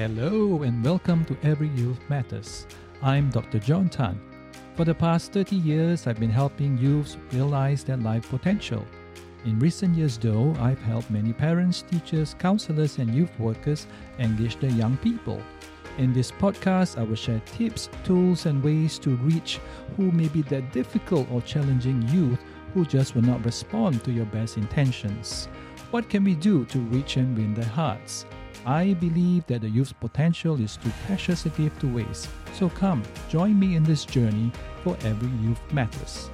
Hello and welcome to Every Youth Matters. I'm Dr. John Tan. For the past 30 years, I've been helping youths realize their life potential. In recent years, though, I've helped many parents, teachers, counselors, and youth workers engage their young people. In this podcast, I will share tips, tools, and ways to reach who may be that difficult or challenging youth who just will not respond to your best intentions. What can we do to reach and win their hearts? I believe that the youth's potential is too precious a gift to waste. So come, join me in this journey for every youth matters.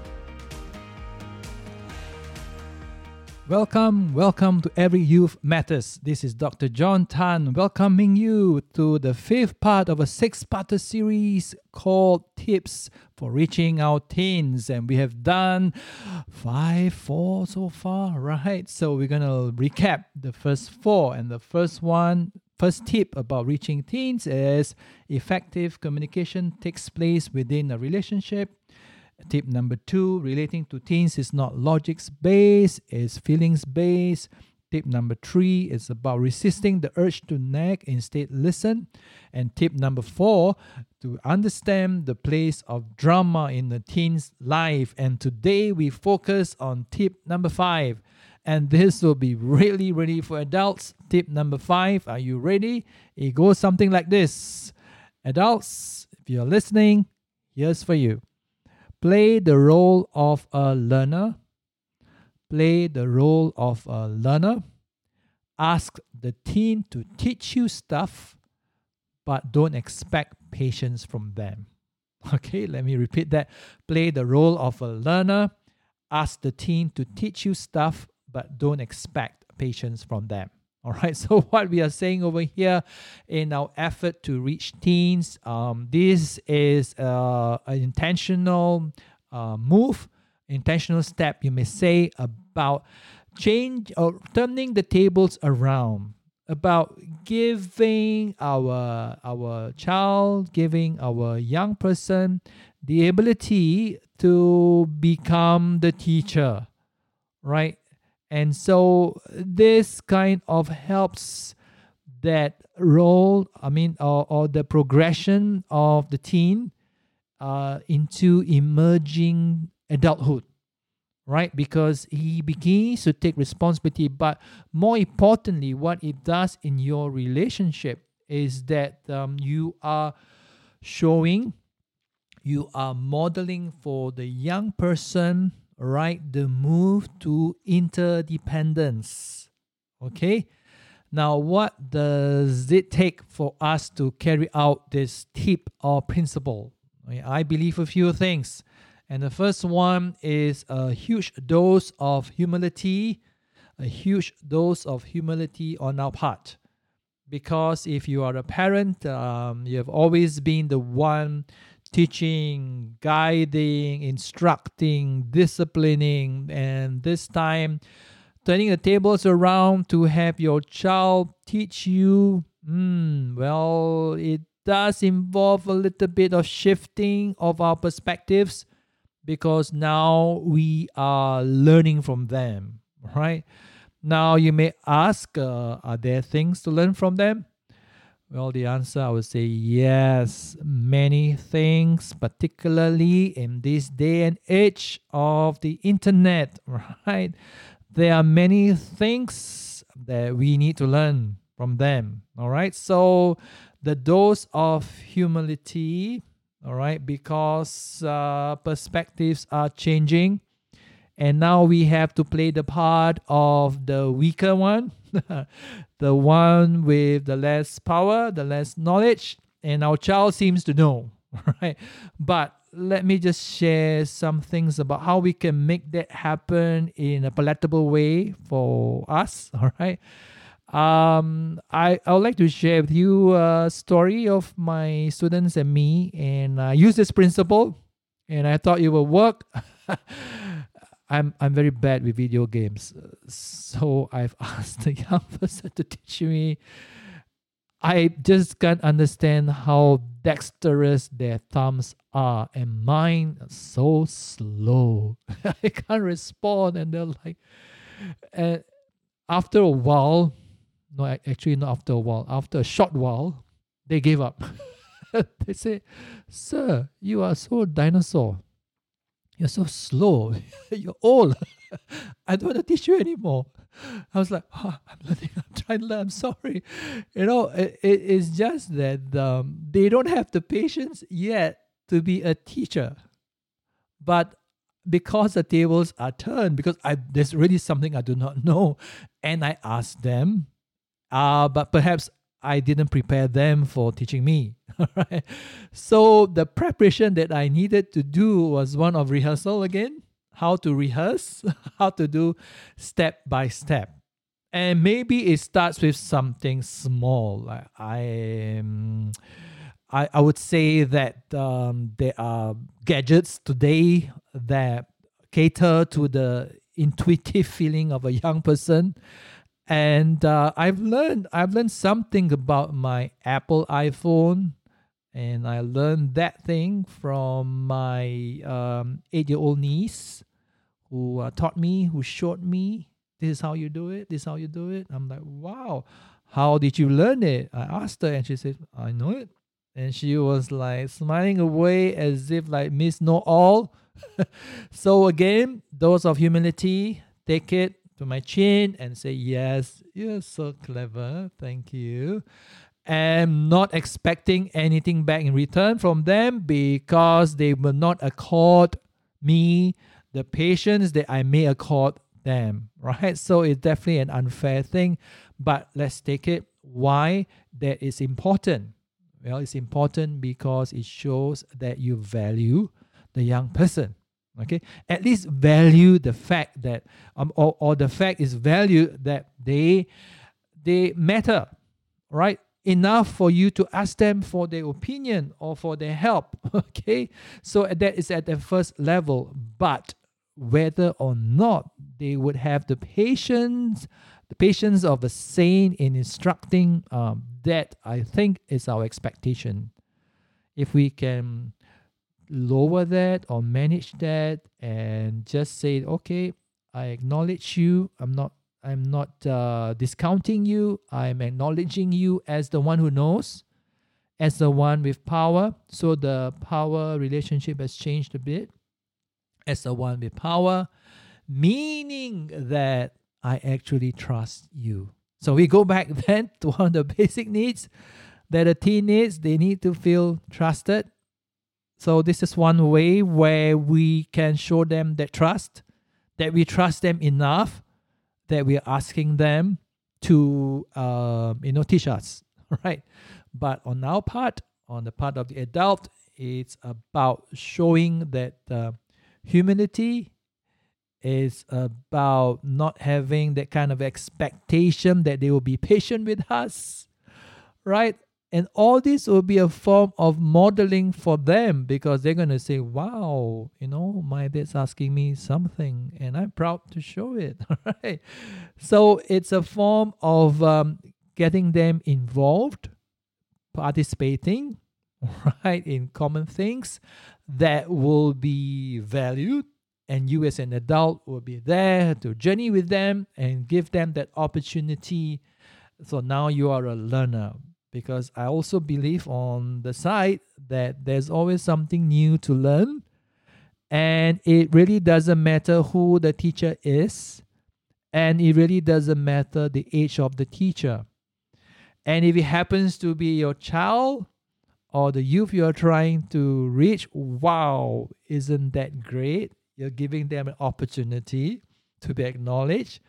Welcome, welcome to Every Youth Matters. This is Dr. John Tan welcoming you to the fifth part of a six part series called Tips for Reaching Our Teens. And we have done five, four so far, right? So we're going to recap the first four. And the first one, first tip about reaching teens is effective communication takes place within a relationship Tip number two relating to teens is not logics based, it's feelings based. Tip number three is about resisting the urge to nag, instead, listen. And tip number four, to understand the place of drama in the teen's life. And today we focus on tip number five. And this will be really, really for adults. Tip number five, are you ready? It goes something like this Adults, if you're listening, here's for you. Play the role of a learner. Play the role of a learner. Ask the teen to teach you stuff, but don't expect patience from them. Okay, let me repeat that. Play the role of a learner. Ask the teen to teach you stuff, but don't expect patience from them. All right, so what we are saying over here in our effort to reach teens, um, this is uh, an intentional uh, move, intentional step, you may say, about change or turning the tables around, about giving our our child, giving our young person the ability to become the teacher, right? And so this kind of helps that role, I mean, or, or the progression of the teen uh, into emerging adulthood, right? Because he begins to take responsibility. But more importantly, what it does in your relationship is that um, you are showing, you are modeling for the young person right? The move to interdependence. Okay? Now what does it take for us to carry out this tip or principle? I believe a few things. And the first one is a huge dose of humility a huge dose of humility on our part. Because if you are a parent um, you have always been the one teaching, guiding, instructing, disciplining, and this time turning the tables around to have your child teach you. Mm, well, it does involve a little bit of shifting of our perspectives because now we are learning from them, right? Now you may ask, uh, are there things to learn from them? Well, the answer I would say yes. Many things, particularly in this day and age of the internet, right? There are many things that we need to learn from them. All right. So the dose of humility, all right, because uh, perspectives are changing. And now we have to play the part of the weaker one, the one with the less power, the less knowledge, and our child seems to know, right? But let me just share some things about how we can make that happen in a palatable way for us, all right? Um, I, I would like to share with you a story of my students and me, and I use this principle, and I thought it will work. I'm I'm very bad with video games, so I've asked the young person to teach me. I just can't understand how dexterous their thumbs are, and mine are so slow. I can't respond, and they're like, and after a while, no, actually not after a while, after a short while, they gave up. they say, Sir, you are so dinosaur. You're so slow. You're old. I don't want to teach you anymore. I was like, oh, I'm learning. I'm trying to learn. I'm sorry. You know, it, it, it's just that um, they don't have the patience yet to be a teacher. But because the tables are turned, because I there's really something I do not know, and I ask them, uh, but perhaps I didn't prepare them for teaching me. right? So the preparation that I needed to do was one of rehearsal again, how to rehearse, how to do step by step. And maybe it starts with something small. Like I um, I, I would say that um, there are gadgets today that cater to the intuitive feeling of a young person and uh, I've learned I've learned something about my Apple iPhone, and I learned that thing from my um, eight-year-old niece, who uh, taught me, who showed me this is how you do it. This is how you do it. I'm like, wow, how did you learn it? I asked her, and she said, I know it. And she was like smiling away as if like Miss Know All. so again, dose of humility, take it, to my chin and say, Yes, you're so clever. Thank you. And not expecting anything back in return from them because they will not accord me the patience that I may accord them. Right? So it's definitely an unfair thing. But let's take it. Why that is important? Well, it's important because it shows that you value the young person okay? At least value the fact that um, or, or the fact is value that they they matter right? Enough for you to ask them for their opinion or for their help okay? So that is at the first level. But whether or not they would have the patience the patience of a saint in instructing um, that i think is our expectation. If we can lower that or manage that and just say okay i acknowledge you. I'm not i'm not uh, discounting you. I'm acknowledging you as the one who knows as the one with power. So the power relationship has changed a bit. As the one with power meaning that i actually trust you. So we go back then to one of the basic needs that a teen needs. They need to feel trusted so this is one way where we can show them that trust, that we trust them enough, that we are asking them to uh, you know teach us, right? But on our part, on the part of the adult, it's about showing that uh, humility is about not having that kind of expectation that they will be patient with us, right? And all this will be a form of modeling for them because they're going to say, wow, you know, my dad's asking me something and I'm proud to show it. right? So it's a form of um, getting them involved, participating, right, in common things that will be valued. And you, as an adult, will be there to journey with them and give them that opportunity. So now you are a learner because I also believe on the side that there's always something new to learn. And it really doesn't matter who the teacher is, and it really doesn't matter the age of the teacher. And if it happens to be your child or the youth you're trying to reach, wow, isn't that great? You're giving them an opportunity to be acknowledged.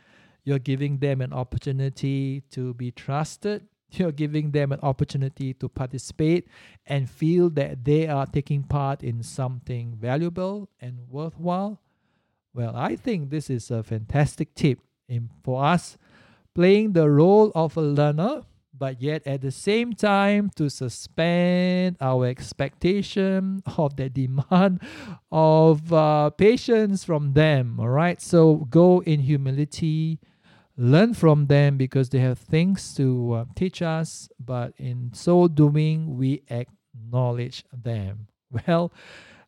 You're giving them an opportunity to be trusted you're giving them an opportunity to participate and feel that they are taking part in something valuable and worthwhile. Well, I think this is a fantastic tip in, for us playing the role of a learner, but yet at the same time to suspend our expectation of the demand of uh, patience from them. All right, so go in humility learn from them because they have things to uh, teach us, but in so doing, we acknowledge them. Well,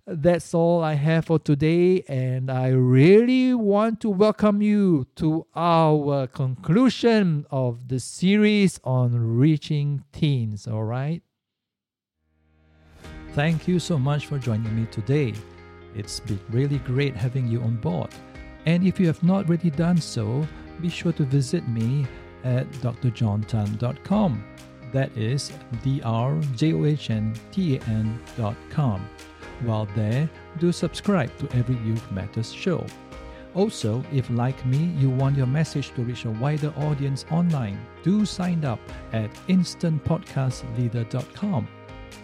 that's all I have for today, and I really want to welcome you to our conclusion of the series on reaching teens. All right. Thank you so much for joining me today. It's been really great having you on board. And if you have not already done so, be sure to visit me at drjohntan.com. That is drjohntan.com. While there, do subscribe to every Youth Matters show. Also, if like me, you want your message to reach a wider audience online, do sign up at instantpodcastleader.com.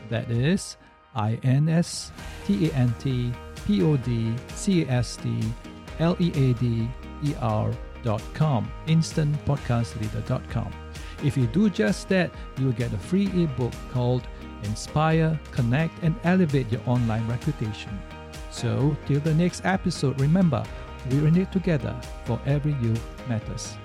That is I N S T A N T P O D C A S T L E A D E R.com. Instantpodcastleader.com. If you do just that, you'll get a free ebook called Inspire, Connect, and Elevate Your Online Reputation. So, till the next episode, remember, we're in it together for every youth matters.